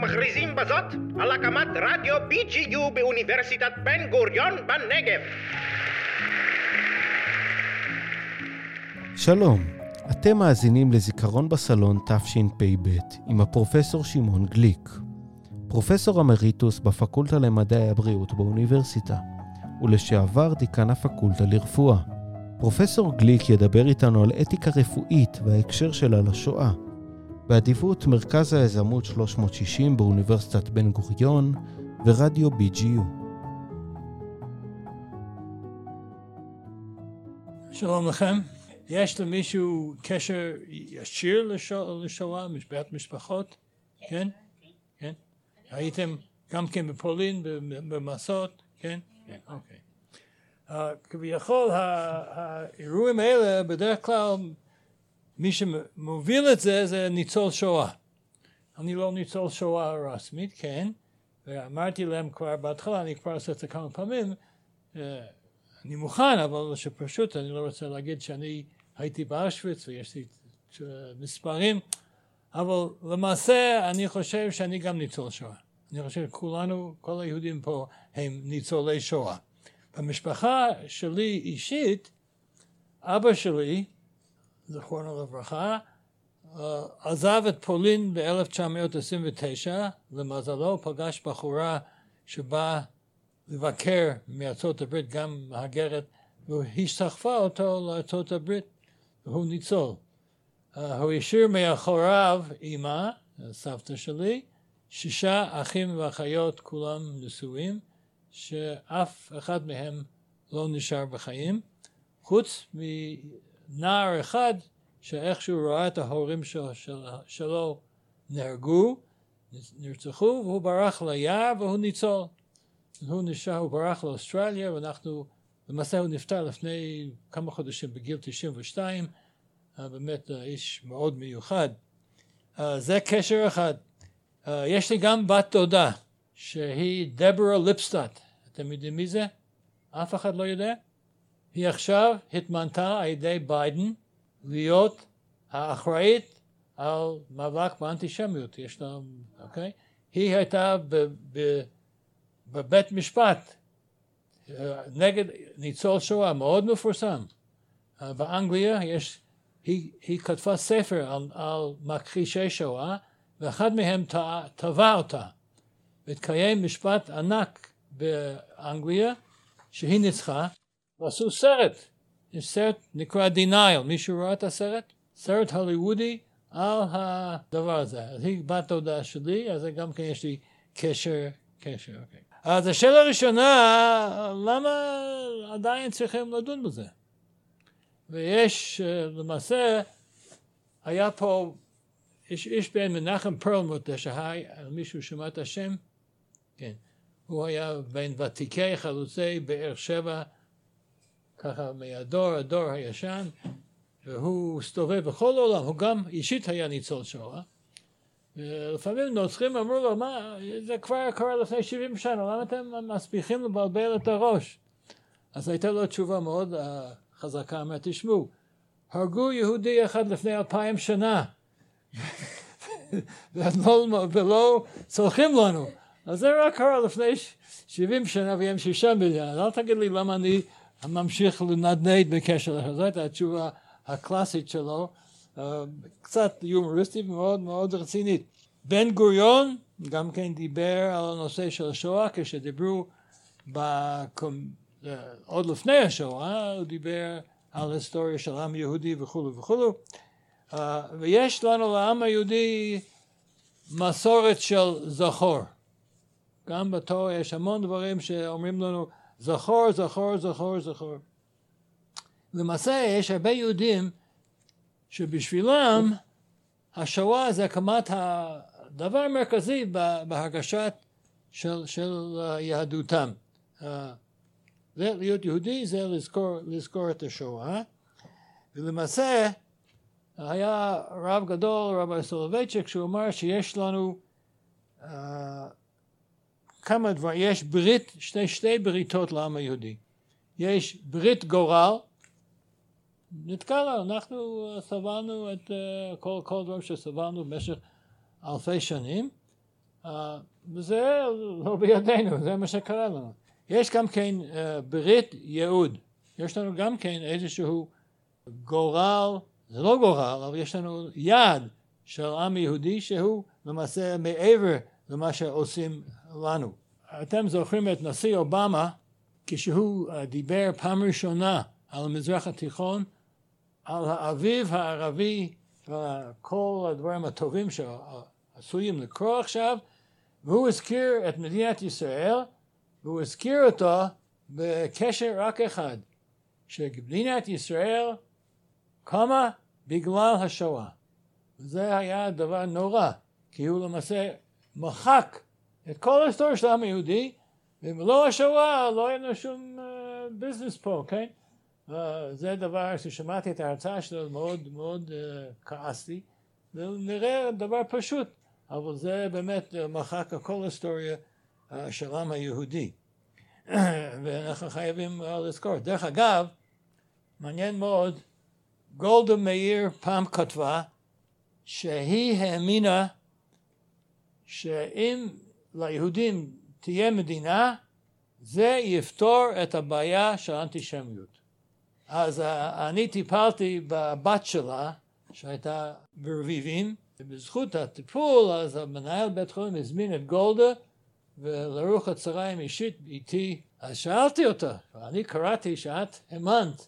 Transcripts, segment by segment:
מכריזים בזאת על הקמת רדיו BGU באוניברסיטת בן גוריון בנגב. שלום, אתם מאזינים לזיכרון בסלון תשפ"ב עם הפרופסור שמעון גליק. פרופסור אמריטוס בפקולטה למדעי הבריאות באוניברסיטה, ולשעבר דיקן הפקולטה לרפואה. פרופסור גליק ידבר איתנו על אתיקה רפואית וההקשר שלה לשואה. באדיבות מרכז היזמות 360 באוניברסיטת בן גוריון ורדיו BGU. שלום לכם. יש למישהו קשר ישיר לשואה, משפט משפחות? כן? כן? הייתם גם כן בפולין, במסעות? כן? כן, אוקיי. כביכול האירועים האלה בדרך כלל מי שמוביל את זה זה ניצול שואה. אני לא ניצול שואה רשמית, כן, ואמרתי להם כבר בהתחלה, אני כבר עושה את זה כמה פעמים, אה, אני מוכן, אבל שפשוט אני לא רוצה להגיד שאני הייתי באשוויץ ויש לי מספרים, אבל למעשה אני חושב שאני גם ניצול שואה. אני חושב שכולנו, כל היהודים פה הם ניצולי שואה. במשפחה שלי אישית, אבא שלי זכרונו לברכה, אה, עזב את פולין ב-1929, למזלו פגש בחורה שבאה לבקר מארצות הברית, גם מהגרת, והשתחווה אותו לארצות הברית, והוא ניצול. Uh, הוא השאיר מאחוריו אימא, סבתא שלי, שישה אחים ואחיות, כולם נשואים, שאף אחד מהם לא נשאר בחיים, חוץ נער אחד שאיכשהו ראה את ההורים של, של, שלו נהרגו, נרצחו, והוא ברח ליער והוא ניצול. הוא נשאר, הוא ברח לאוסטרליה, ואנחנו, למעשה הוא נפטר לפני כמה חודשים בגיל 92, אה, באמת אה, איש מאוד מיוחד. אה, זה קשר אחד. יש לי גם בת דודה, שהיא דברה ליפסטאט. אתם יודעים מי זה? אף אחד לא יודע? היא עכשיו התמנתה על ידי ביידן להיות האחראית על מאבק באנטישמיות, יש לה, אוקיי? היא הייתה בבית משפט נגד ניצול שואה מאוד מפורסם. באנגליה יש, היא, היא כתבה ספר על, על מכחישי שואה ואחד מהם תבע אותה. והתקיים משפט ענק באנגליה שהיא ניצחה ועשו סרט, יש סרט נקרא Denial, מישהו ראה את הסרט? סרט הוליוודי על הדבר הזה. אז היא בת דודה שלי, אז גם כן יש לי קשר, קשר, אוקיי. אז השאלה הראשונה, למה עדיין צריכים לדון בזה? ויש למעשה, היה פה איש, איש בן מנחם פרלמוט, שהי, מישהו שמע את השם? כן. הוא היה בין ותיקי חלוצי באר שבע ככה מהדור הדור הישן, והוא הסתובב בכל העולם, הוא גם אישית היה ניצול שואה. ולפעמים נוצרים אמרו לו, מה, זה כבר קרה לפני 70 שנה, למה אתם מספיחים לבלבל את הראש? אז הייתה לו תשובה מאוד uh, חזקה, אמרה, תשמעו, הרגו יהודי אחד לפני אלפיים שנה, ולא, ולא צולחים לנו. אז זה רק קרה לפני 70 שנה והם שישה מיליון, אל תגיד לי למה אני ממשיך לנדנד בקשר לזה, זו הייתה התשובה הקלאסית שלו, אה, קצת יומוריסטית מאוד מאוד רצינית. בן גוריון גם כן דיבר על הנושא של השואה כשדיברו בקומ... אה, עוד לפני השואה הוא דיבר על היסטוריה של העם היהודי וכולו וכולו אה, ויש לנו לעם היהודי מסורת של זכור גם בתור יש המון דברים שאומרים לנו זכור, זכור, זכור, זכור. למעשה יש הרבה יהודים שבשבילם השואה זה הקמת הדבר המרכזי בהרגשת של, של יהדותם. להיות יהודי זה לזכור, לזכור את השואה ולמעשה היה רב גדול, רבי סולובייצ'יק, שהוא אמר שיש לנו uh, כמה דברים, יש ברית, שתי, שתי בריתות לעם היהודי. יש ברית גורל, נתקע אנחנו סבלנו את כל, כל דברים שסבלנו במשך אלפי שנים, אה, וזה לא בידינו, זה מה שקרה לנו. יש גם כן אה, ברית ייעוד, יש לנו גם כן איזשהו גורל, זה לא גורל, אבל יש לנו יעד של עם יהודי שהוא למעשה מעבר למה שעושים לנו. אתם זוכרים את נשיא אובמה כשהוא אה, דיבר פעם ראשונה על המזרח התיכון, על האביב הערבי וכל הדברים הטובים שעשויים לקרוא עכשיו, והוא הזכיר את מדינת ישראל, והוא הזכיר אותו בקשר רק אחד, שמדינת ישראל קמה בגלל השואה. וזה היה דבר נורא, כי הוא למעשה מחק את כל ההיסטוריה של העם היהודי, ואם לא השואה לא היה לנו שום ביזנס uh, פה, כן? Uh, זה דבר ששמעתי את ההרצאה שלו מאוד מאוד uh, כעסתי, ונראה דבר פשוט, אבל זה באמת מחק כל ההיסטוריה uh, של העם היהודי. ואנחנו חייבים לזכור. דרך אגב, מעניין מאוד, גולדה מאיר פעם כתבה שהיא האמינה שאם ליהודים תהיה מדינה, זה יפתור את הבעיה של האנטישמיות. אז אני טיפלתי בבת שלה, שהייתה ברביבים, ובזכות הטיפול, אז המנהל בית חולים הזמין את גולדה, ולרוח הצהריים אישית איתי, אז שאלתי אותה, ואני קראתי שאת האמנת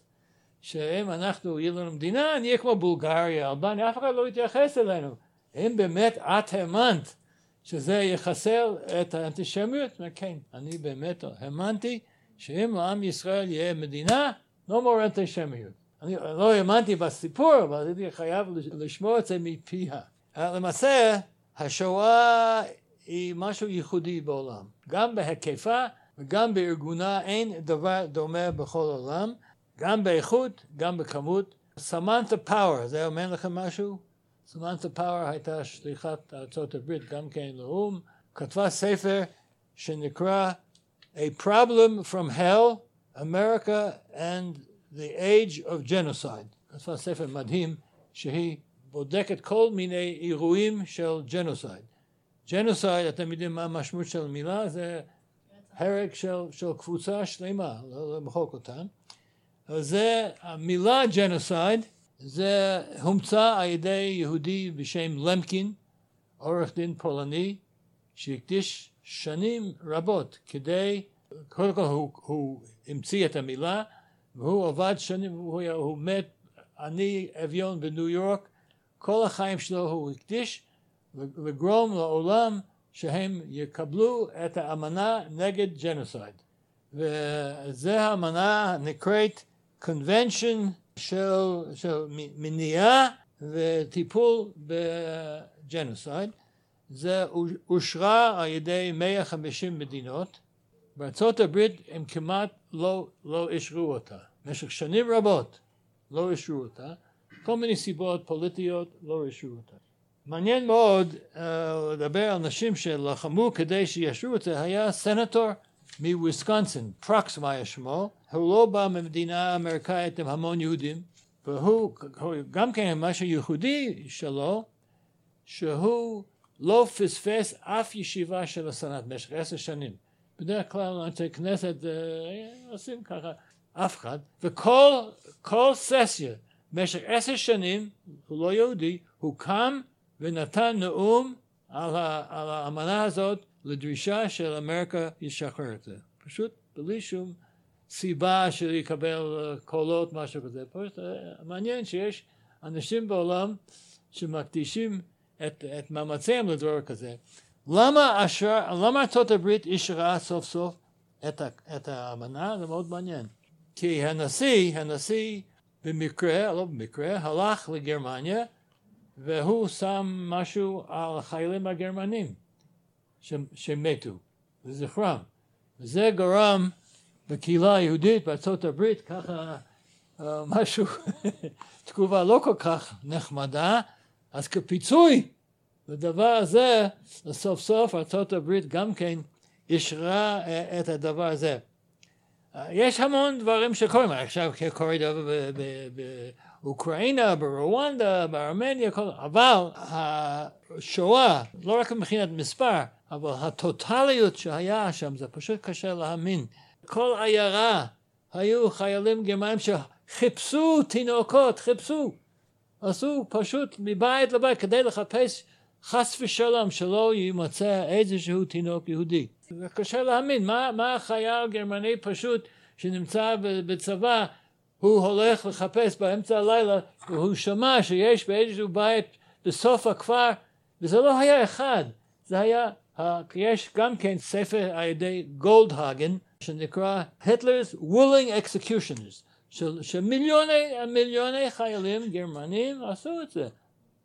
שאם אנחנו, יהיה לנו מדינה, נהיה כמו בולגריה, אלבניה, אף אחד לא יתייחס אלינו. אם באמת את האמנת שזה יחסל את האנטישמיות? כן, אני באמת האמנתי שאם לעם ישראל יהיה מדינה, לא מור אנטישמיות. אני לא האמנתי בסיפור, אבל הייתי חייב לשמוע את זה מפיה. למעשה, השואה היא משהו ייחודי בעולם. גם בהיקפה וגם בארגונה אין דבר דומה בכל העולם. גם באיכות, גם בכמות. סמנטה פאוור, זה אומר לכם משהו? סמנטה פאוור הייתה שליחת ארצות הברית גם כן לאו"ם, כתבה ספר שנקרא A Problem from Hell, America and the Age of Genocide. כתבה ספר מדהים שהיא בודקת כל מיני אירועים של genocide. genocide, אתם יודעים מה המשמעות של המילה? זה הרג של, של קבוצה שלמה, לא למחוק אותה. זה המילה genocide, זה הומצא על ידי יהודי בשם למקין, עורך דין פולני, שהקדיש שנים רבות כדי, קודם כל הוא, הוא המציא את המילה, והוא עבד שנים, הוא, הוא מת עני אביון בניו יורק, כל החיים שלו הוא הקדיש לגרום לעולם שהם יקבלו את האמנה נגד genocide. וזה האמנה נקראת convention של, של מניעה וטיפול ב genocide. זה אושרה על ידי 150 מדינות. בארצות הברית הם כמעט לא, לא אישרו אותה. במשך שנים רבות לא אישרו אותה. כל מיני סיבות פוליטיות לא אישרו אותה. מעניין מאוד אה, לדבר על נשים שלחמו כדי שיאשרו את זה, היה סנטור מוויסקונסין, פרוקסמאייר היה שמו, הוא לא בא ממדינה אמריקאית עם המון יהודים, והוא גם כן משהו ייחודי שלו, שהוא לא פספס אף ישיבה של הסנאט במשך עשר שנים. בדרך כלל אנשי כנסת אה, עושים ככה, אף אחד, וכל ססיה במשך עשר שנים, הוא לא יהודי, הוא קם ונתן נאום על האמנה הזאת לדרישה של אמריקה ישחרר את זה. פשוט בלי שום סיבה שהוא יקבל קולות, משהו כזה. פשוט אה, מעניין שיש אנשים בעולם שמקדישים את, את מאמציהם לדבר כזה. למה, אשר, למה ארצות הברית אישרה סוף סוף את, ה, את האמנה? זה מאוד מעניין. כי הנשיא, הנשיא במקרה, לא במקרה, הלך לגרמניה והוא שם משהו על החיילים הגרמנים שמתו, לזכרם. וזה גרם בקהילה היהודית בארצות הברית ככה אה, משהו, תגובה לא כל כך נחמדה, אז כפיצוי לדבר הזה, סוף סוף ארצות הברית גם כן אישרה אה, את הדבר הזה. אה, יש המון דברים שקורים, עכשיו קורה דבר באוקראינה, ברואנדה, בארמניה, אבל השואה, לא רק מבחינת מספר, אבל הטוטליות שהיה שם זה פשוט קשה להאמין. כל עיירה היו חיילים גרמנים שחיפשו תינוקות, חיפשו. עשו פשוט מבית לבית כדי לחפש חס ושלום שלא יימצא איזשהו תינוק יהודי. זה קשה להאמין, מה, מה החייל גרמני פשוט שנמצא בצבא, הוא הולך לחפש באמצע הלילה והוא שמע שיש באיזשהו בית בסוף הכפר, וזה לא היה אחד, זה היה, יש גם כן ספר על ידי גולדהגן שנקרא Hitler's Willing Executioners, של, שמיליוני מיליוני חיילים גרמנים עשו את זה,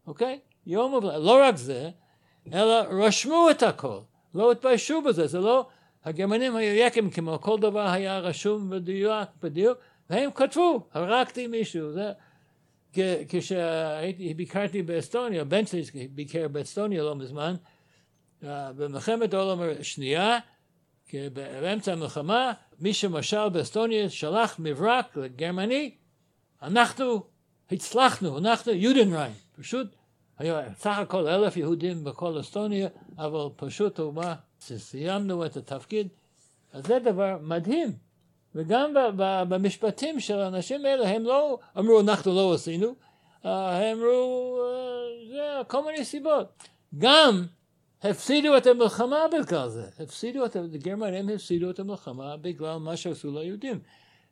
אוקיי? יום ובלילה, לא רק זה, אלא רשמו את הכל, לא התביישו בזה, זה לא, הגרמנים היו יקים כמו כל דבר היה רשום בדיוק, בדיוק, והם כתבו, הרגתי מישהו, זה, כשביקרתי באסטוניה, בן שלי ביקר באסטוניה לא מזמן, אה, במלחמת העולם השנייה, באמצע המלחמה, מי שמשל באסטוניה שלח מברק לגרמני, אנחנו הצלחנו, אנחנו יודנריין, פשוט היו סך הכל אלף יהודים בכל אסטוניה, אבל פשוט הוא אמר, סיימנו את התפקיד, אז זה דבר מדהים. וגם במשפטים של האנשים האלה, הם לא אמרו אנחנו לא עשינו, אה, הם אמרו, אה, זה כל מיני סיבות. גם הפסידו את המלחמה בגלל זה, הפסידו את, הגרמנים הפסידו את המלחמה בגלל מה שעשו ליהודים.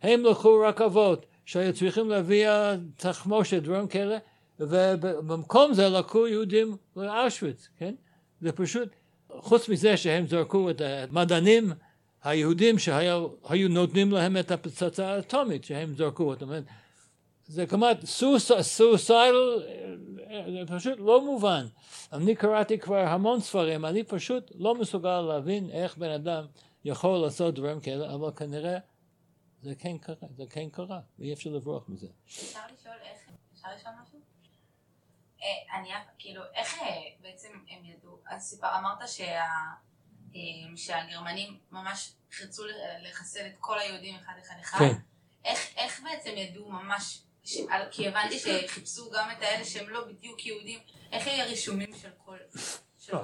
הם לקחו רכבות שהיו צריכים להביא תחמושת, דברים כאלה, ובמקום זה לקחו יהודים לאושוויץ, כן? זה פשוט, חוץ מזה שהם זרקו את המדענים היהודים שהיו נותנים להם את הפצצה האטומית שהם זרקו אותם. זה כמעט סוסיידל, זה פשוט לא מובן. אני קראתי כבר המון ספרים, אני פשוט לא מסוגל להבין איך בן אדם יכול לעשות דברים כאלה, אבל כנראה זה כן קרה, זה כן קרה, ואי אפשר לברוח מזה. אפשר לשאול איך, אפשר לשאול משהו? אה, אני, כאילו, איך אה, בעצם הם ידעו, אז סיפר, אמרת שה... אה, שהגרמנים ממש חירצו לחסל את כל היהודים אחד אחד אחד. כן. איך, איך בעצם ידעו ממש. כי הבנתי שחיפשו גם את האלה שהם לא בדיוק יהודים, איך יהיה רישומים של כל... לא,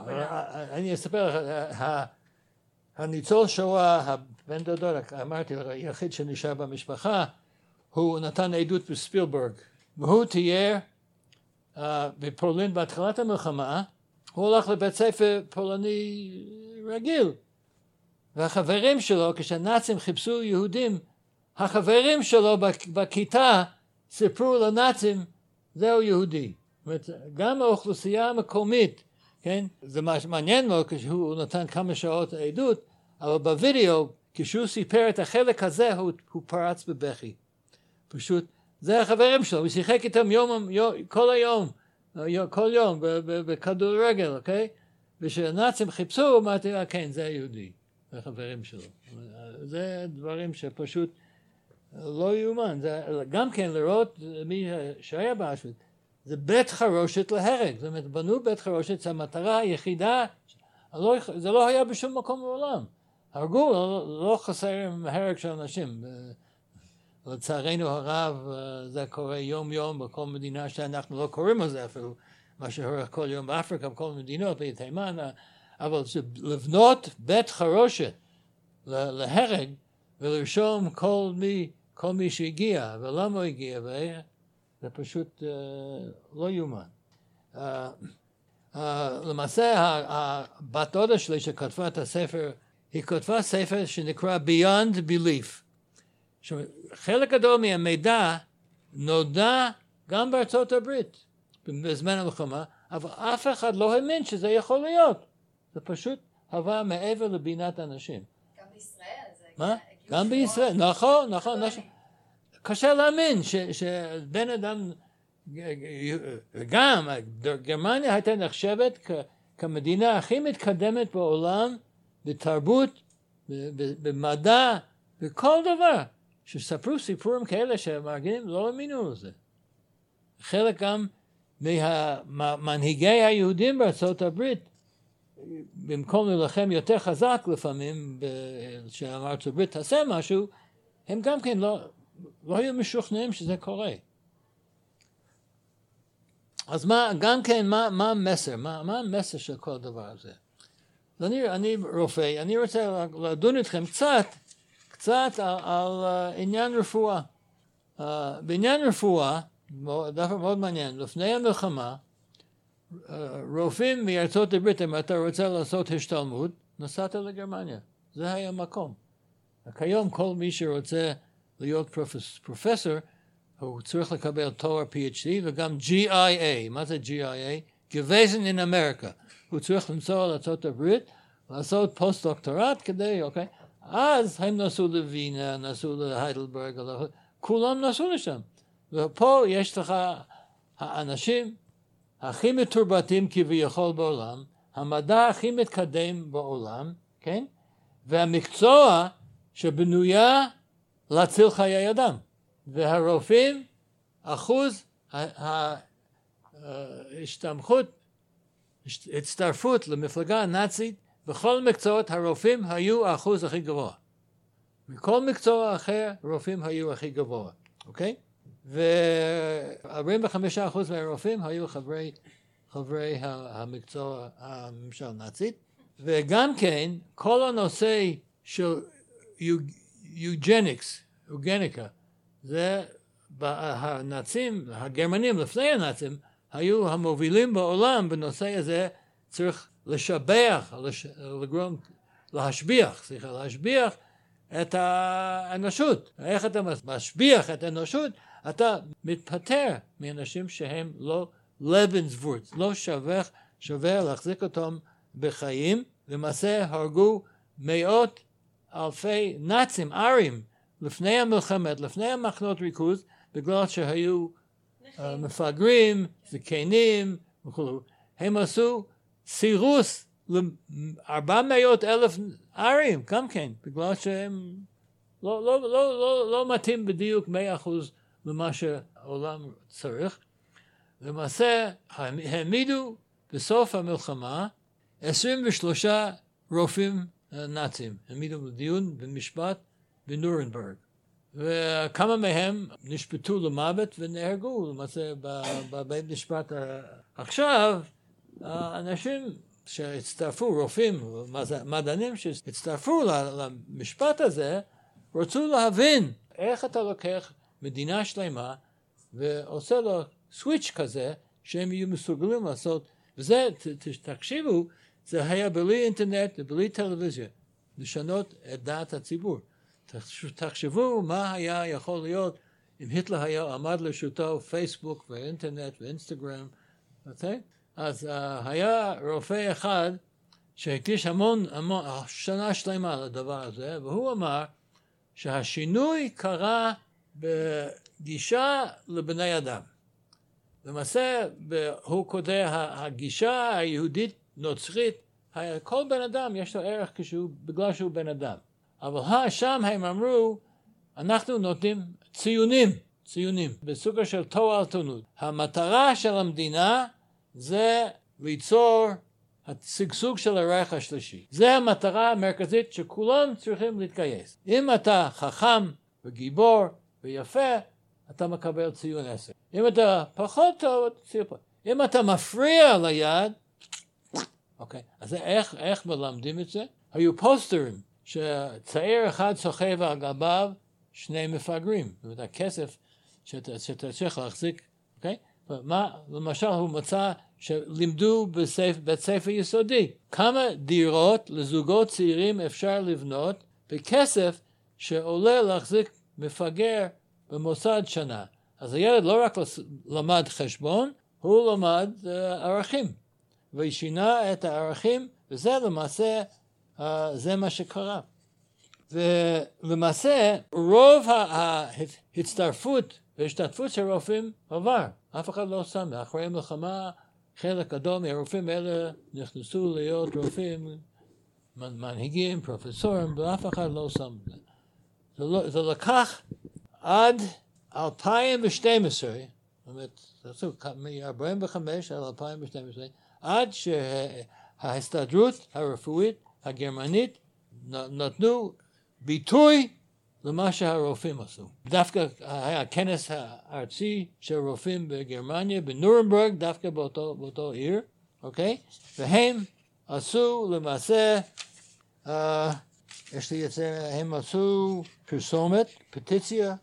אני אספר לך, הניצול שואה, הבן דודו, אמרתי, היחיד שנשאר במשפחה, הוא נתן עדות בספילברג, והוא תיאר בפולין בהתחלת המלחמה, הוא הלך לבית ספר פולני רגיל. והחברים שלו, כשהנאצים חיפשו יהודים, החברים שלו בכיתה סיפרו לנאצים, זהו יהודי. זאת אומרת, גם האוכלוסייה המקומית, כן, זה מעניין מאוד כשהוא נתן כמה שעות עדות, אבל בווידאו, כשהוא סיפר את החלק הזה, הוא, הוא פרץ בבכי. פשוט, זה החברים שלו, הוא שיחק איתם יום, יום, כל היום, כל יום בכדורגל, אוקיי? וכשהנאצים חיפשו, אמרתי, אה, כן, זה היהודי, זה חברים שלו. זה דברים שפשוט לא יאומן. זה גם כן לראות מי שהיה באשוויץ, זה בית חרושת להרג. זאת אומרת, בנו בית חרושת, זו המטרה היחידה, לא, זה לא היה בשום מקום בעולם. הרגו, לא, לא חסר הרג של אנשים. לצערנו הרב זה קורה יום יום בכל מדינה שאנחנו לא קוראים לזה אפילו. מה שהולך כל יום באפריקה, בכל המדינות, בתימן, אבל לבנות בית חרושת להרג ולרשום כל מי, כל מי שהגיע ולמה הוא הגיע ואיך, זה פשוט uh, לא יאומן. Uh, uh, למעשה הבת דודה שלי שכתבה את הספר, היא כתבה ספר שנקרא Beyond Belief. חלק גדול מהמידע נודע גם בארצות הברית. בזמן המלחמה, אבל אף אחד לא האמין שזה יכול להיות. זה פשוט הווה מעבר לבינת אנשים. גם בישראל זה... מה? גם בישראל, נכון, נכון. נכון. קשה להאמין שבן אדם, גם גרמניה הייתה נחשבת כמדינה הכי מתקדמת בעולם בתרבות, במדע, בכל דבר. שספרו סיפורים כאלה שהמארגנים לא האמינו לזה. חלק גם ממנהיגי היהודים בארצות הברית, במקום להילחם יותר חזק לפעמים, שארצות הברית תעשה משהו, הם גם כן לא, לא היו משוכנעים שזה קורה. אז מה, גם כן, מה, מה המסר? מה, מה המסר של כל הדבר הזה? אני, אני רופא, אני רוצה לדון איתכם קצת, קצת על, על uh, עניין רפואה. אה, בעניין רפואה, דבר מאוד מעניין, לפני המלחמה, רופאים מארצות הברית, אם אתה רוצה לעשות השתלמות, נסעת לגרמניה, זה היה מקום. כיום כל מי שרוצה להיות פרופס, פרופסור, הוא צריך לקבל תואר PhD וגם GIA, מה זה GIA? Gewesen in Amerika. הוא צריך לנסוע לארה"ב, לעשות פוסט-דוקטורט כדי, אוקיי? אז הם נסעו לווינה, נסעו להיידלברג, כולם נסעו לשם. ופה יש לך האנשים הכי מתורבתים כביכול בעולם, המדע הכי מתקדם בעולם, כן? והמקצוע שבנויה להציל חיי אדם. והרופאים, אחוז ההשתמכות, הצטרפות למפלגה הנאצית, בכל מקצועות הרופאים היו האחוז הכי גבוה. מכל מקצוע אחר רופאים היו הכי גבוה, אוקיי? ו-45% מהרופאים היו חברי, חברי המקצוע הממשל הנאצית, וגם כן כל הנושא של יוג'ניקס, יוגניקה, זה הנאצים, הגרמנים לפני הנאצים, היו המובילים בעולם בנושא הזה, צריך לשבח, לש, לגרום, להשביח, סליחה, להשביח את האנושות. איך אתה משביח את האנושות? אתה מתפטר מאנשים שהם לא לבנסוורט, לא שווה, שווה להחזיק אותם בחיים, למעשה הרגו מאות אלפי נאצים, ארים, לפני המלחמת, לפני המחנות ריכוז, בגלל שהיו uh, מפגרים, זקנים וכו'. הם עשו סירוס ל-400 אלף ארים, גם כן, בגלל שהם לא, לא, לא, לא, לא מתאים בדיוק 100% למה שהעולם צריך. למעשה העמידו בסוף המלחמה 23 רופאים נאצים, העמידו לדיון במשפט בנורנברג. וכמה מהם נשפטו למוות ונהרגו למעשה בבית משפט. עכשיו, האנשים שהצטרפו, רופאים, מדענים שהצטרפו למשפט הזה, רצו להבין איך אתה לוקח מדינה שלמה ועושה לו סוויץ' כזה שהם יהיו מסוגלים לעשות, וזה, תקשיבו, זה היה בלי אינטרנט ובלי טלוויזיה, לשנות את דעת הציבור. תחשבו מה היה יכול להיות אם היטלר היה עמד לרשותו פייסבוק ואינטרנט ואינסטגרם, אוקיי? אז uh, היה רופא אחד שהקדיש המון, המון, שנה שלמה לדבר הזה, והוא אמר שהשינוי קרה בגישה לבני אדם. למעשה, הוא כותב, הגישה היהודית נוצרית, כל בן אדם יש לו ערך כשהוא, בגלל שהוא בן אדם. אבל שם הם אמרו, אנחנו נותנים ציונים, ציונים, בסוג של תועלתנות. המטרה של המדינה זה ליצור השגשוג של הרייך השלישי. זה המטרה המרכזית שכולם צריכים להתגייס. אם אתה חכם וגיבור ויפה, אתה מקבל ציון עשר. אם אתה פחות טוב, ציון פחות. אם אתה מפריע ליד, אוקיי, אז איך, איך מלמדים את זה? היו פוסטרים שצעיר אחד סוחב על גביו שני מפגרים. זאת אומרת, הכסף שאתה, שאתה צריך להחזיק, אוקיי? מה, למשל, הוא מצא שלימדו בספ, בית ספר יסודי כמה דירות לזוגות צעירים אפשר לבנות בכסף שעולה להחזיק מפגר במוסד שנה. אז הילד לא רק למד חשבון, הוא למד uh, ערכים, ושינה את הערכים, וזה למעשה אה, זה מה שקרה. ולמעשה רוב ההצטרפות והשתתפות של רופאים עבר, אף אחד לא שם, אחרי המלחמה חלק גדול מהרופאים האלה נכנסו להיות רופאים מנהיגים, פרופסורים, ואף אחד לא שם. זה, לא, זה לקח עד 2012, זאת אומרת, מ-45 עד 2012, עד שההסתדרות הרפואית הגרמנית נתנו ביטוי למה שהרופאים עשו. דווקא היה כנס הארצי של רופאים בגרמניה, בנורנברג, דווקא באותו, באותו עיר, אוקיי? והם עשו למעשה, אה, יש לי את זה, הם עשו פרסומת, פטיציה,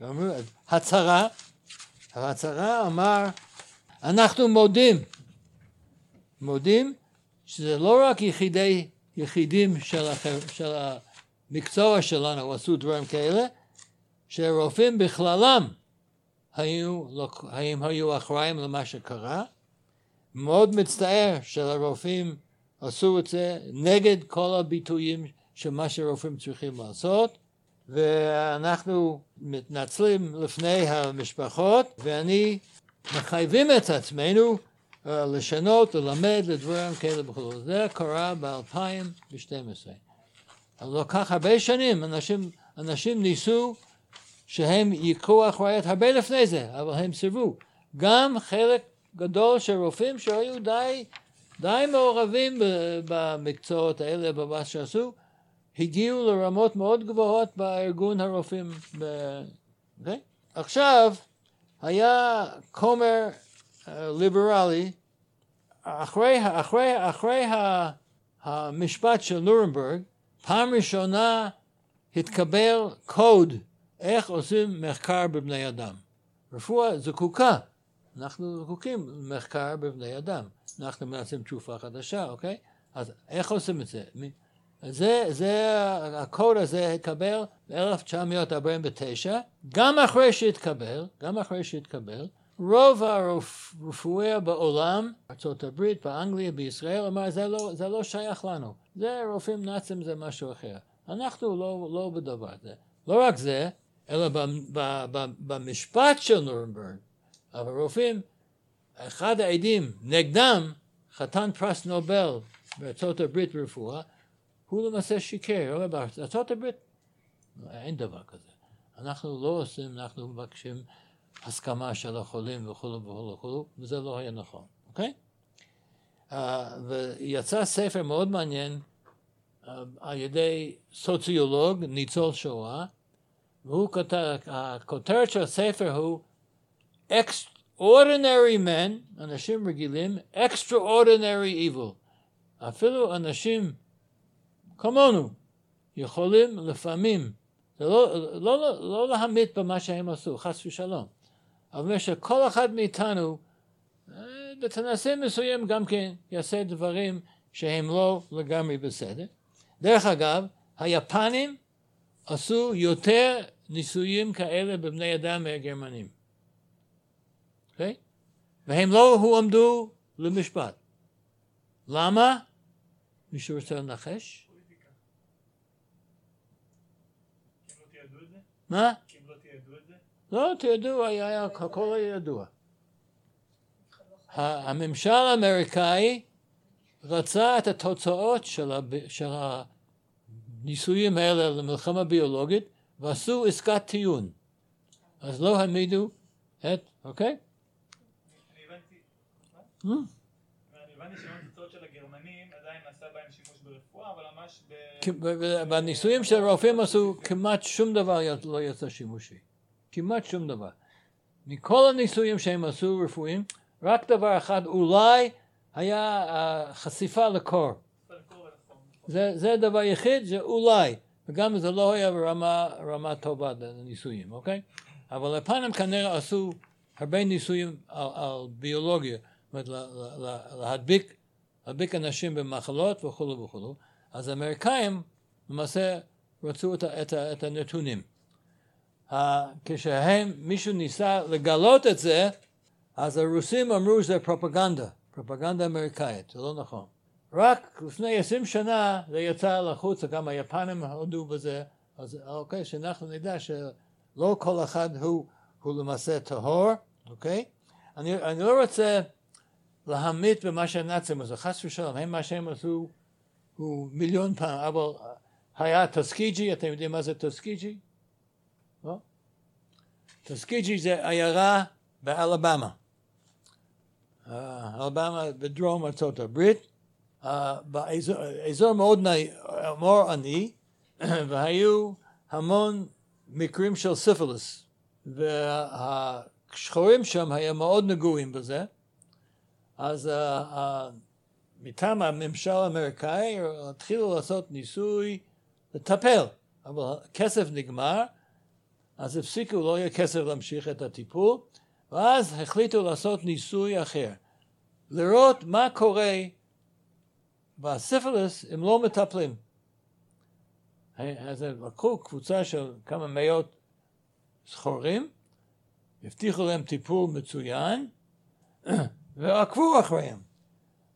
ואמרו, הצהרה, ההצהרה אמר, אנחנו מודים, מודים שזה לא רק יחידי, יחידים של, החר, של המקצוע שלנו עשו דברים כאלה, שרופאים בכללם היו, האם היו אחראים למה שקרה. מאוד מצטער שהרופאים עשו את זה נגד כל הביטויים של מה שרופאים צריכים לעשות, ואנחנו מתנצלים לפני המשפחות, ואני מחייבים את עצמנו uh, לשנות, ללמד לדברים כאלה וכו'. זה קרה ב-2012. לקח הרבה שנים, אנשים, אנשים ניסו שהם ייקחו אחריות הרבה לפני זה, אבל הם סירבו. גם חלק גדול של רופאים שהיו די, די מעורבים במקצועות האלה, במה שעשו, הגיעו לרמות מאוד גבוהות בארגון הרופאים. ב... Okay? עכשיו, היה כומר uh, ליברלי, אחרי, אחרי, אחרי המשפט של נורנברג, פעם ראשונה התקבל קוד איך עושים מחקר בבני אדם. רפואה זקוקה, אנחנו זקוקים למחקר בבני אדם. אנחנו מנסים תרופה חדשה, אוקיי? אז איך עושים את זה? זה, זה, הקוד הזה התקבל ב-1949, גם אחרי שהתקבל, גם אחרי שהתקבל, רוב הרפואה בעולם, ארה"ב, באנגליה, בישראל, אמר זה לא, זה לא שייך לנו, זה רופאים נאצים זה משהו אחר. אנחנו לא, לא בדבר הזה. לא רק זה, אלא במשפט של נורנברג, הרופאים, אחד העדים נגדם, חתן פרס נובל בארצות הברית ברפואה, הוא למעשה שיקר, בארצות הברית אין דבר כזה. אנחנו לא עושים, אנחנו מבקשים הסכמה של החולים וכו' וכו' וכו', וזה לא היה נכון, אוקיי? Uh, ויצא ספר מאוד מעניין uh, על ידי סוציולוג, ניצול שואה, והוא כותב, הכותרת של הספר הוא Extraordinary men, אנשים רגילים, Extraordinary evil. אפילו אנשים כמונו יכולים לפעמים, לא, לא, לא, לא להמית במה שהם עשו, חס ושלום, אבל שכל אחד מאיתנו אה, בתנסה מסוים גם כן יעשה דברים שהם לא לגמרי בסדר. דרך אגב, היפנים עשו יותר ניסויים כאלה בבני אדם מהגרמנים. Okay? אוקיי? והם לא הועמדו למשפט. למה? מישהו רוצה לנחש? מה? לא תיעדו, היה, הכל היה ידוע. הממשל האמריקאי רצה את התוצאות של, הניסויים האלה למלחמה ביולוגית ועשו עסקת טיעון. אז לא העמידו את, אוקיי? אני הבנתי שבתוצאות של הגרמנים עדיין נעשה בהם שימוש ברפואה, אבל ממש ב... בניסויים של הרופאים עשו כמעט שום דבר לא יצא שימושי. כמעט שום דבר. מכל הניסויים שהם עשו רפואיים, רק דבר אחד אולי היה חשיפה לקור. זה, זה הדבר היחיד, זה אולי. וגם זה לא היה ברמה רמה טובה לניסויים, אוקיי? אבל הפנים כנראה עשו הרבה ניסויים על, על ביולוגיה, זאת אומרת להדביק, להדביק אנשים במחלות וכו' וכו', אז האמריקאים למעשה רצו את, את, את הנתונים. כשהם, מישהו ניסה לגלות את זה, אז הרוסים אמרו שזה פרופגנדה, פרופגנדה אמריקאית, זה לא נכון. רק לפני עשרים שנה זה יצא לחוץ, גם היפנים הודו בזה, אז אוקיי, שאנחנו נדע שלא כל אחד הוא, הוא למעשה טהור, אוקיי? אני, אני לא רוצה להמעיט במה שהנאצים עשו, חס ושלום, הם מה שהם עשו הוא מיליון פעם, אבל היה טסקיג'י, אתם יודעים מה זה טסקיג'י? לא? טסקיג'י זה עיירה באלבמה. אה, אלבמה בדרום ארצות הברית, באזור מאוד מאוד עני, והיו המון מקרים של סיפילוס, והשחורים שם היו מאוד נגועים בזה, אז מטעם הממשל האמריקאי התחילו לעשות ניסוי לטפל, אבל הכסף נגמר, אז הפסיקו, לא יהיה כסף להמשיך את הטיפול, ואז החליטו לעשות ניסוי אחר, לראות מה קורה בסיפילוס אם לא מטפלים. אז לקחו קבוצה של כמה מאות זכורים, הבטיחו להם טיפול מצוין, ועקבו אחריהם.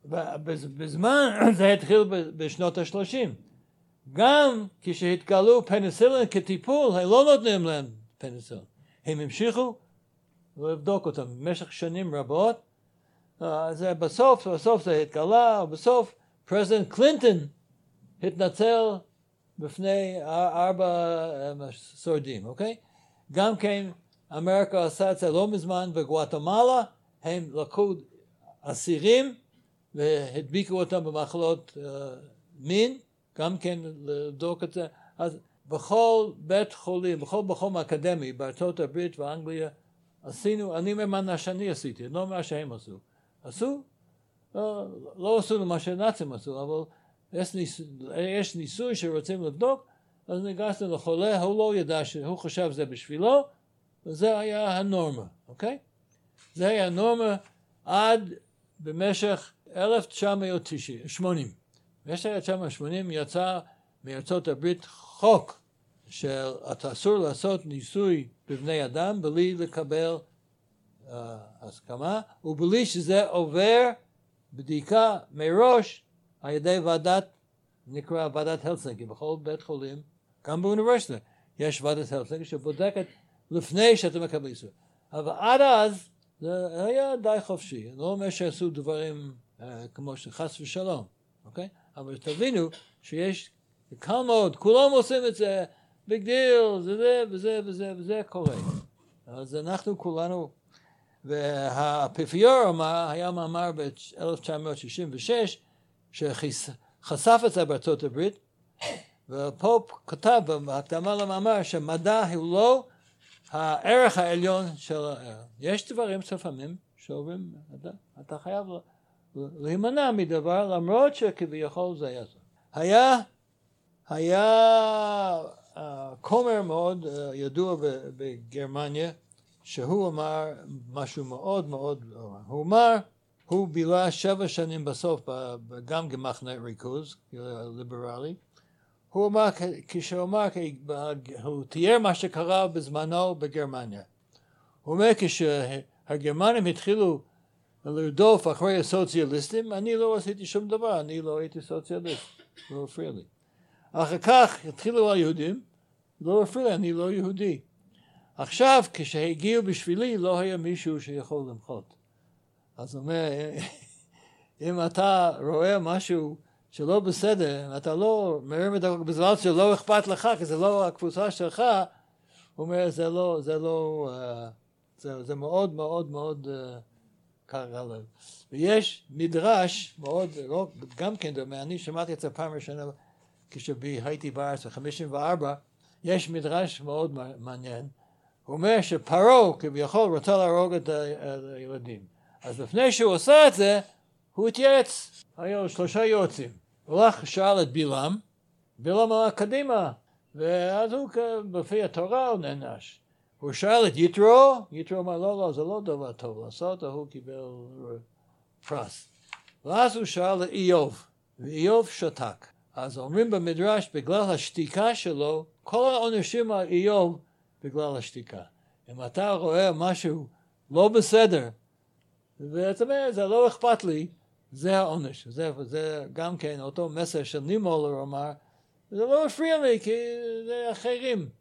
בזמן, זה התחיל בשנות השלושים. גם כשהתגלו פניסילין כטיפול, הם לא נותנים להם פניסילין. הם המשיכו לבדוק אותם במשך שנים רבות. אז בסוף, בסוף זה התגלה, ובסוף President קלינטון התנצל בפני ארבע שורדים, אוקיי? גם כן אמריקה עשה את זה לא מזמן בגואטמלה, הם לקחו אסירים והדביקו אותם במחלות אה, מין, גם כן לבדוק את זה. אז בכל בית חולים, בכל מקום אקדמי בארצות הברית ואנגליה עשינו, אני אומר מה שאני עשיתי, לא מה שהם עשו. עשו, לא, לא עשו מה שנאצים עשו, אבל יש, ניס, יש ניסוי שרוצים לבדוק, אז ניגשנו לחולה, הוא לא ידע שהוא חשב שזה בשבילו, וזה היה הנורמה, אוקיי? זה היה הנורמה עד במשך 1980. ב-1980 יצא מארצות הברית חוק שאתה אסור לעשות ניסוי בבני אדם בלי לקבל uh, הסכמה ובלי שזה עובר בדיקה מראש על ידי ועדת, נקרא ועדת הלסינקי, בכל בית חולים, גם באוניברסיטה יש ועדת הלסינקי שבודקת לפני שאתה מקבל איסור. אבל עד אז זה היה די חופשי, לא אומר שעשו דברים כמו שחס ושלום, אוקיי? אבל תבינו שיש, קל מאוד, כולם עושים את זה, big deal, זה זה וזה וזה וזה קורה. אז אנחנו כולנו, והאפיפיור היה מאמר ב-1966, שחשף את זה בארצות הברית, וה Pope כתב בהקדמה למאמר שמדע הוא לא הערך העליון של הערך. יש דברים לפעמים שאומרים, אתה, אתה חייב להימנע מדבר למרות שכביכול זה היה היה, היה uh, כומר מאוד uh, ידוע בגרמניה שהוא אמר משהו מאוד מאוד, הוא אמר, הוא בילה שבע שנים בסוף גם במחנה ריכוז, ליברלי, הוא אמר, כשהוא אמר, הוא תיאר מה שקרה בזמנו בגרמניה. הוא אומר, כשהגרמנים התחילו לרדוף אחרי הסוציאליסטים, אני לא עשיתי שום דבר, אני לא הייתי סוציאליסט, לא הפריע לי. אחר כך התחילו היהודים, לא הפריע לי, אני לא יהודי. עכשיו, כשהגיעו בשבילי, לא היה מישהו שיכול למחות. אז הוא אומר, אם אתה רואה משהו שלא בסדר, אתה לא מרים את הקבוצה, בזמן שלא אכפת לך, כי זה לא הקבוצה שלך, הוא אומר, זה לא, זה לא, uh, זה, זה מאוד מאוד מאוד קרה לב. ויש מדרש מאוד, לא, גם כן דומה, אני שמעתי את זה פעם ראשונה כשהייתי בארץ ב-54, יש מדרש מאוד מעניין, הוא אומר שפרעה כביכול רוצה להרוג את הילדים. אז לפני שהוא עושה את זה, הוא התייעץ, היו שלושה יועצים. הוא הלך, שאל את בלעם, בלעם אמר קדימה, ואז הוא, לפי התורה הוא נענש. הוא שאל את יתרו, יתרו אמר לא, לא, זה לא דבר טוב לעשות, הוא קיבל פרס. ואז הוא שאל את איוב, ואיוב שתק. אז אומרים במדרש, בגלל השתיקה שלו, כל העונשים על איוב בגלל השתיקה. אם אתה רואה משהו לא בסדר, ואתה אומר, זה לא אכפת לי, זה העונש. זה, זה גם כן אותו מסר של נימולר אמר, זה לא הפריע לי כי זה אחרים.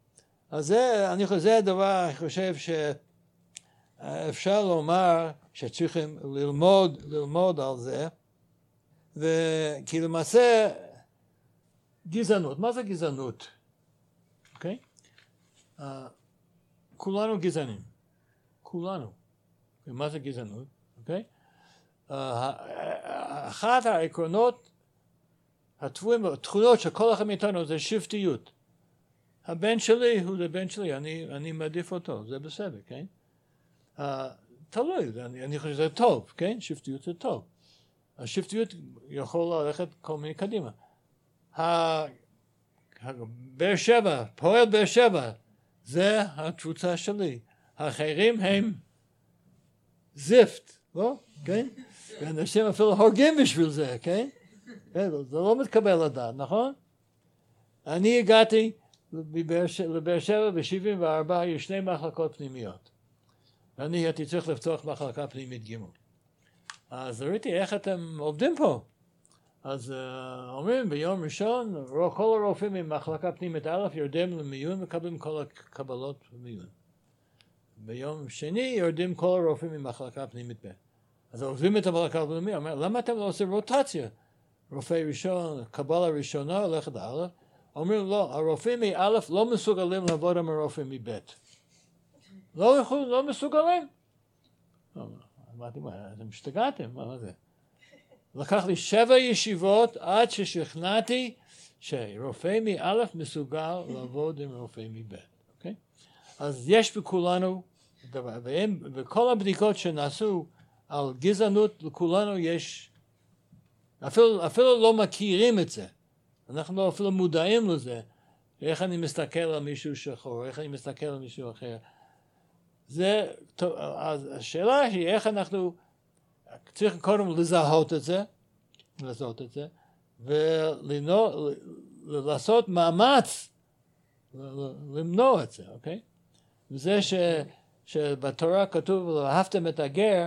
אז זה, אני חושב, זה הדבר, אני חושב שאפשר לומר שצריכים ללמוד, ללמוד על זה, וכי למעשה גזענות, מה זה גזענות? אוקיי? Okay? Uh, כולנו גזענים, כולנו. מה זה גזענות? אוקיי? Okay? אחת העקרונות התבואים, התכונות של כל אחד מאיתנו זה שבטיות. הבן שלי הוא הבן שלי, אני, אני מעדיף אותו, זה בסדר, כן? Uh, תלוי, אני, אני חושב שזה טוב, כן? שבטיות זה טוב. השבטיות יכול ללכת כל מיני קדימה. באר שבע, פועל באר שבע, זה הקבוצה שלי. האחרים הם זיפט, לא? כן? ואנשים אפילו הורגים בשביל זה? כן? זה לא מתקבל לדעת, נכון? אני הגעתי לבאר שבע ב-74 היו שני מחלקות פנימיות. ואני הייתי צריך לפתוח מחלקה פנימית ג'. אז ראיתי איך אתם עובדים פה. אז uh, אומרים ביום ראשון כל הרופאים ממחלקה פנימית א' יורדים למיון ומקבלים כל הקבלות במיון. ביום שני יורדים כל הרופאים ממחלקה פנימית ב'. אז עוזבים את המחלקה הפנימית, למה אתם לא עושים רוטציה? רופא ראשון, קבלה ראשונה הולכת הלאה, אומרים לא, הרופאים מא' לא מסוגלים לעבוד עם הרופאים מב'. לא יכולים, לא מסוגלים. אמרתי, מה, אתם השתגעתם, מה זה? לקח לי שבע ישיבות עד ששכנעתי שרופא מא' מסוגל לעבוד עם רופא מב', אוקיי? אז יש בכולנו דבר, והם, וכל הבדיקות שנעשו על גזענות, לכולנו יש, אפילו, אפילו לא מכירים את זה, אנחנו לא אפילו מודעים לזה, איך אני מסתכל על מישהו שחור, איך אני מסתכל על מישהו אחר. זה, אז השאלה היא איך אנחנו, צריך קודם לזהות את זה, לזהות את זה, ולעשות מאמץ למנוע את זה, אוקיי? וזה ש, שבתורה כתוב ואהבתם את הגר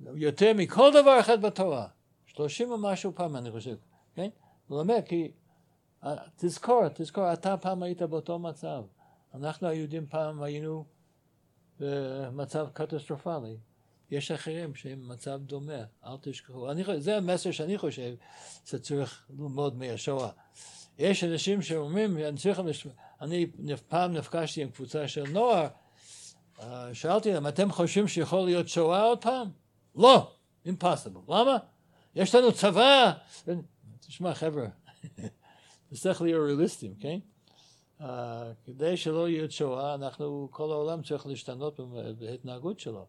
יותר מכל דבר אחד בתורה, שלושים ומשהו פעם אני חושב, כן? ללמד כי תזכור, תזכור, אתה פעם היית באותו מצב. אנחנו היהודים פעם היינו במצב קטסטרופלי. יש אחרים שהם במצב דומה, אל תשכחו. אני, זה המסר שאני חושב שצריך ללמוד מהשואה. יש אנשים שאומרים, אני, צריך, אני פעם נפגשתי עם קבוצה של נוער, אה, שאלתי להם, אתם חושבים שיכול להיות שואה עוד פעם? לא, impossible. למה? יש לנו צבא. תשמע חבר'ה, צריך להיות ריאליסטים, כן? Uh, כדי שלא יהיה שואה, אנחנו, כל העולם צריך להשתנות בהתנהגות שלו.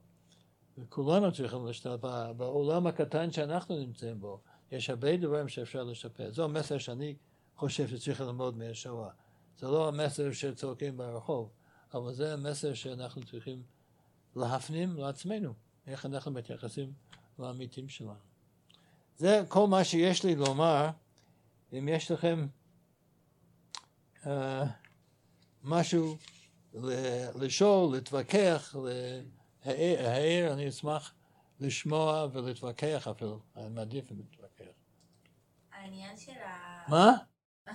וכולנו צריכים להשתנות בעולם הקטן שאנחנו נמצאים בו. יש הרבה דברים שאפשר לשפר. זה המסר שאני חושב שצריך ללמוד מהשואה. זה לא המסר שצועקים ברחוב, אבל זה המסר שאנחנו צריכים להפנים לעצמנו, איך אנחנו מתייחסים לעמיתים שלנו. זה כל מה שיש לי לומר. אם יש לכם משהו לשאול, להתווכח, להעיר, אני אשמח לשמוע ולהתווכח אפילו, אני מעדיף להתווכח. העניין של ה... מה?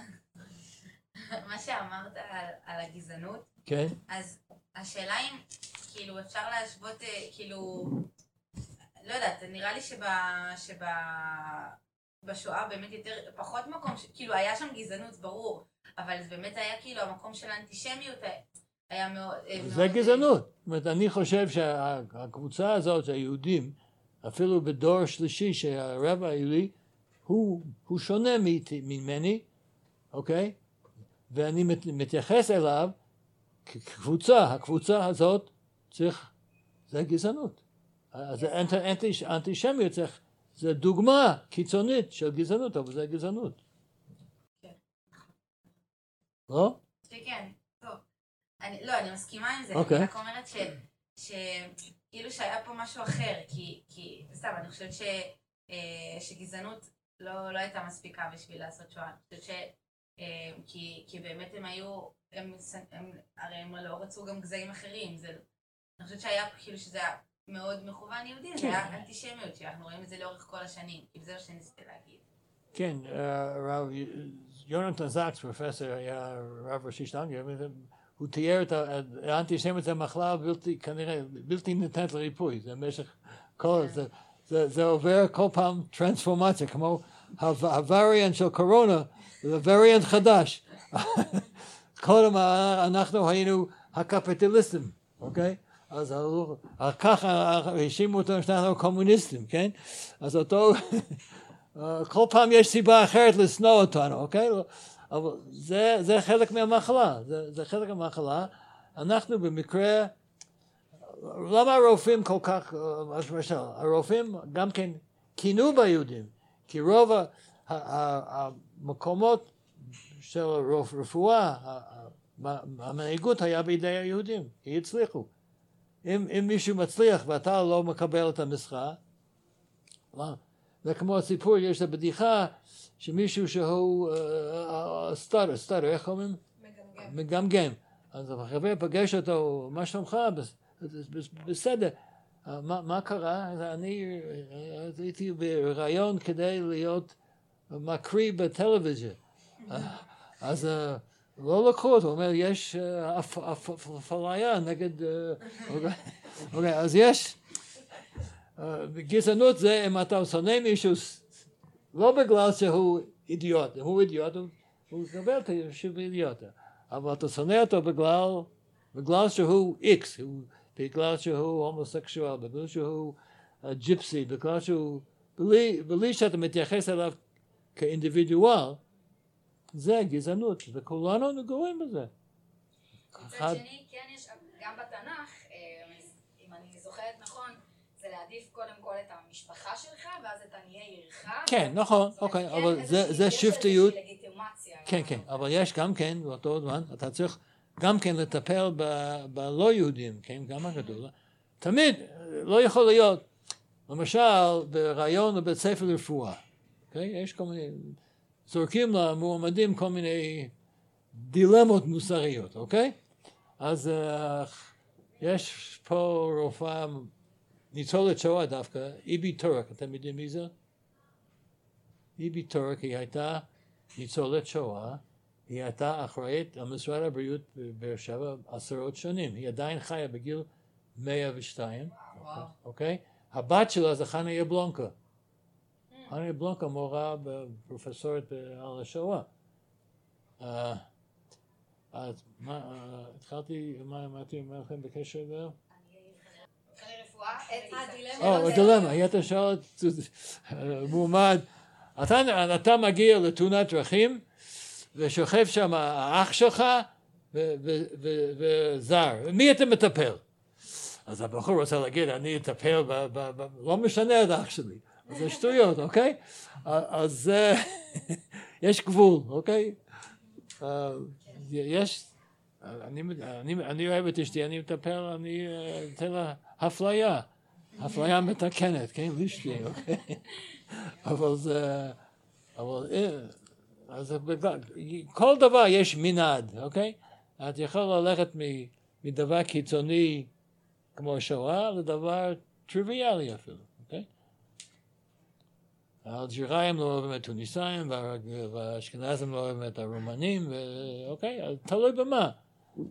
מה שאמרת על, על הגזענות, כן. אז השאלה אם, כאילו, אפשר להשוות, אה, כאילו, לא יודעת, נראה לי שב... שב... בשואה באמת יותר, פחות מקום, ש... כאילו היה שם גזענות, ברור, אבל זה באמת היה כאילו המקום של האנטישמיות היה מאוד... אה, זה מאוד... גזענות. זאת אומרת, אני חושב שהקבוצה הזאת, היהודים, אפילו בדור שלישי שהרבע לי, הוא, הוא שונה ממני, אוקיי? ואני מתייחס אליו כקבוצה, הקבוצה הזאת צריך, זה גזענות. אז אנטישמיות צריך זה דוגמה קיצונית של גזענות, אבל זה גזענות. כן. לא? כן, טוב. אני, לא, אני מסכימה עם זה. אוקיי. אני רק אומרת ש... שכאילו שהיה פה משהו אחר, כי, כי סתם, אני חושבת ש, אה, שגזענות לא, לא הייתה מספיקה בשביל לעשות שואה. אני חושבת ש... אה, כי, כי באמת הם היו, הם, הם, הרי הם לא רצו גם גזעים אחרים. זה, אני חושבת שהיה כאילו שזה היה מאוד מכוון יהודי, זה היה אנטישמיות, שאנחנו רואים את זה לאורך כל השנים, כאילו זה מה שניסיתי להגיד. כן, הרב יונתן זקס, פרופסור, היה רב ראשי של אנגליה, הוא תיאר את האנטישמיות זה מחלה בלתי, כנראה, בלתי ניתנת לריפוי, זה במשך כל, זה, זה, זה עובר כל פעם טרנספורמציה, כמו הווריאנט של קורונה, זה וריאנט חדש. קודם אנחנו היינו הקפיטליסטים, אוקיי? אז ככה האשימו אותנו שאנחנו קומוניסטים, כן? אז אותו, כל פעם יש סיבה אחרת לשנוא אותנו, אוקיי? אבל זה, זה חלק מהמחלה, זה, זה חלק מהמחלה. אנחנו במקרה, למה הרופאים כל כך, למשל, הרופאים גם כן קינאו ביהודים, כי רוב המקומות של הרפואה, המנהיגות היה בידי היהודים, כי הצליחו. אם, אם מישהו מצליח ואתה לא מקבל את המשרה. זה כמו הסיפור, יש את הבדיחה שמישהו שהוא סטארר, סטארר, איך אומרים? מגמגם. מגמגם. אז החבר פגש אותו, מה שלומך? בסדר. מה, מה קרה? אני הייתי ברעיון כדי להיות מקריא בטלוויזיה. אז לא לקחו אותו, הוא אומר, יש אפליה נגד... אוקיי, אז יש... גזענות זה אם אתה שונא מישהו לא בגלל שהוא אידיוט, הוא אידיוט הוא מקבל את שהוא אידיוט, אבל אתה שונא אותו בגלל, בגלל שהוא איקס, בגלל שהוא הומוסקשואל, בגלל שהוא ג'יפסי, בגלל שהוא, בלי שאתה מתייחס אליו כאינדיבידואל, זה גזענות, וכולנו נגועים בזה. מצד שני, כן יש, גם בתנ"ך, אה, אם אני זוכרת נכון, זה להעדיף קודם כל את המשפחה שלך, ואז את עניי עירך. כן, נכון, אוקיי, כן אבל זה שבטיות. כן, כן, אבל יש גם כן, באותו זמן, אתה צריך גם כן לטפל בלא יהודים, כן, גם הגדול. תמיד, לא יכול להיות, למשל, ברעיון לבית ספר לרפואה, אוקיי? יש כל מיני, זורקים למועמדים כל מיני דילמות מוסריות, אוקיי? אז uh, יש פה רופאה ניצולת שואה דווקא, איבי טורק, אתם יודעים מי זה? איבי טורק היא הייתה ניצולת שואה, היא הייתה אחראית על משרד הבריאות בבאר שבע עשרות שנים, היא עדיין חיה בגיל 102, אוקיי? הבת שלה זה חנה יבלונקה. חנה יבלונקה מורה בפרופסורית על השואה. אה, אז מה, אה, התחלתי, מה אמרתי לכם בקשר ל... או, דילמה, היית שואל מועמד, אתה מגיע לתאונת דרכים ושוכב שם האח שלך וזר, מי אתה מטפל? אז הבחור רוצה להגיד, אני אטפל, לא משנה את אח שלי, זה שטויות, אוקיי? אז יש גבול, אוקיי? יש, אני אוהב את אשתי, אני מטפל, אני אתן לה אפליה, אפליה מתקנת, כן, לאשתי, אוקיי? אבל זה, אבל אז כל דבר יש מנעד, אוקיי? את יכולה ללכת מדבר קיצוני כמו שואה לדבר טריוויאלי אפילו? האלג'יראים לא אוהבים את טוניסאים והאשכנזים לא אוהבים את הרומנים, אוקיי? תלוי במה.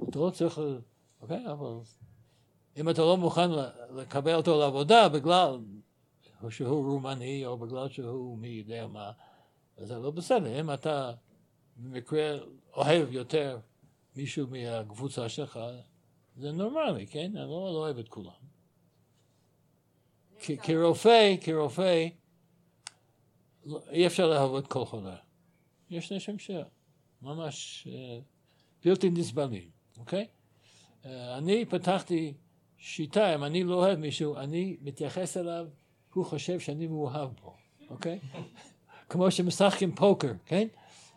אתה לא צריך, אוקיי? אבל אם אתה לא מוכן לקבל אותו לעבודה בגלל שהוא רומני או בגלל שהוא מי יודע מה, אז זה לא בסדר. אם אתה במקרה אוהב יותר מישהו מהקבוצה שלך, זה נורמלי, כן? אני לא, לא אוהב את כולם. כרופא, כרופא, אי אפשר את כל חולה. יש אנשים שממש אה, בלתי נסבלים, אוקיי? אה, אני פתחתי שיטה, אם אני לא אוהב מישהו, אני מתייחס אליו, הוא חושב שאני מאוהב בו, אוקיי? כמו שמשחקים פוקר, כן?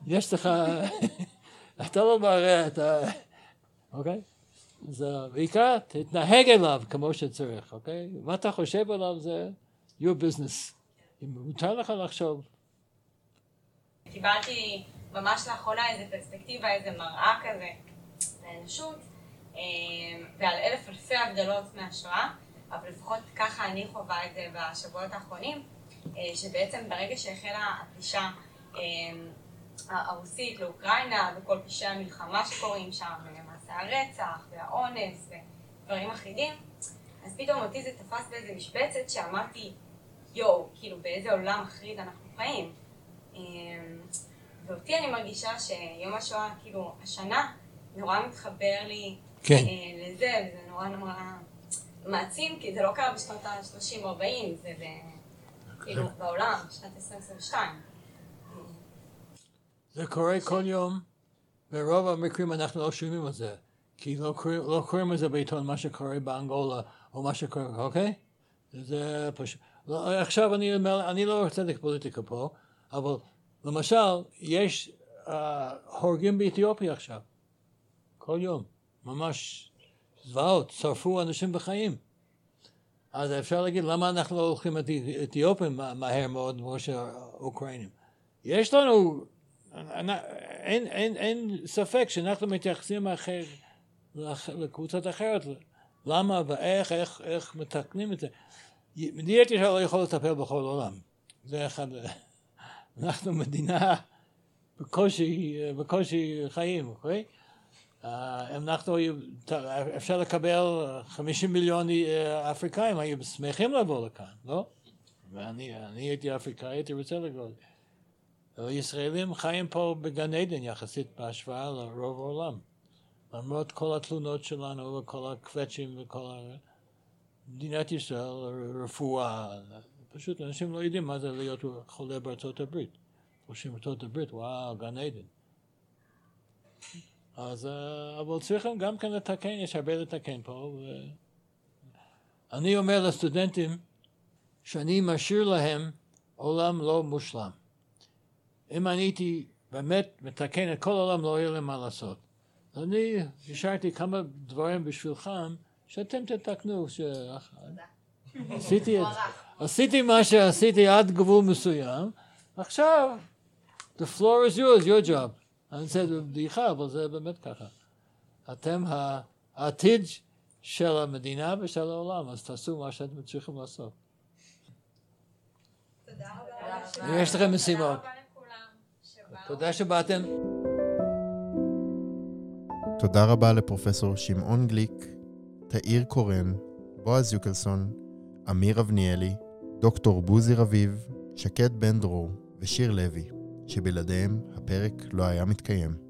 יש לך, אתה לא מראה את ה... אוקיי? אז בעיקר תתנהג אליו כמו שצריך, אוקיי? מה אתה חושב עליו זה your business. אם מותר לך לחשוב. קיבלתי ממש לאחרונה איזה פרספקטיבה, איזה מראה כזה לאנושות, אה, ועל אלף אלפי הבדלות מהשואה, אבל לפחות ככה אני חווה את זה בשבועות האחרונים. אה, שבעצם ברגע שהחלה הפלישה אה, הרוסית לאוקראינה וכל פשעי המלחמה שקורים שם, ולמעשה הרצח והאונס ודברים אחרים, אז פתאום אותי זה תפס באיזה משבצת שאמרתי, יואו, כאילו באיזה עולם מחריד אנחנו חיים. אה, ואותי אני מרגישה שיום השואה, כאילו, השנה נורא מתחבר לי כן. לזה, וזה נורא נורא מעצים, כי זה לא קרה בשנות ה-30-40, זה ב... כאילו בעולם, שנת 2022. זה קורה כל יום, ברוב המקרים אנחנו לא שומעים על זה, כי לא קוראים, לא קוראים על זה בעיתון מה שקורה באנגולה או מה שקורה, אוקיי? זה פשוט. לא, עכשיו אני אומר, אני לא רוצה צדק פוליטיקה פה, אבל למשל, יש uh, הורגים באתיופיה עכשיו, כל יום, ממש זוועות, שרפו אנשים בחיים. אז אפשר להגיד, למה אנחנו לא הולכים את אתיופים מהר מאוד כמו שהאוקראינים? יש לנו, אין, אין, אין ספק שאנחנו מתייחסים אחר, לקבוצות אחרת, למה ואיך, איך, איך מתקנים את זה. אני הייתי לא יכול לטפל בכל העולם, זה אחד, אנחנו מדינה בקושי, בקושי חיים, אוקיי? אה, אנחנו, אפשר לקבל 50 מיליון אה, אפריקאים, היו שמחים לבוא לכאן, לא? ואני הייתי אפריקאי, הייתי רוצה לגור. ישראלים חיים פה בגן עדן יחסית בהשוואה לרוב העולם. למרות כל התלונות שלנו וכל הקווצ'ים וכל ה... מדינת ישראל, רפואה, פשוט אנשים לא יודעים מה זה להיות חולה בארצות הברית. חושבים בארצות הברית, וואו, גן עדן. אז, אה, אבל צריכים גם כן לתקן, יש הרבה לתקן פה. ו... אני אומר לסטודנטים שאני משאיר להם עולם לא מושלם. אם אני הייתי באמת מתקן את כל העולם, לא יהיה להם מה לעשות. אני השארתי כמה דברים בשבילכם, שאתם תתקנו. ש... עשיתי, את... עשיתי מה שעשיתי עד גבול מסוים, עכשיו, the floor is yours, your job. אני רוצה בדיחה, אבל זה באמת ככה. אתם העתיד של המדינה ושל העולם, אז תעשו מה שאתם צריכים לעשות. תודה רבה. יש לכם משימות. תודה שבאתם. תודה רבה לפרופסור שמעון גליק, תאיר קורן, בועז יוקלסון, אמיר אבניאלי, דוקטור בוזי רביב, שקד בן דרור ושיר לוי. שבלעדיהם הפרק לא היה מתקיים.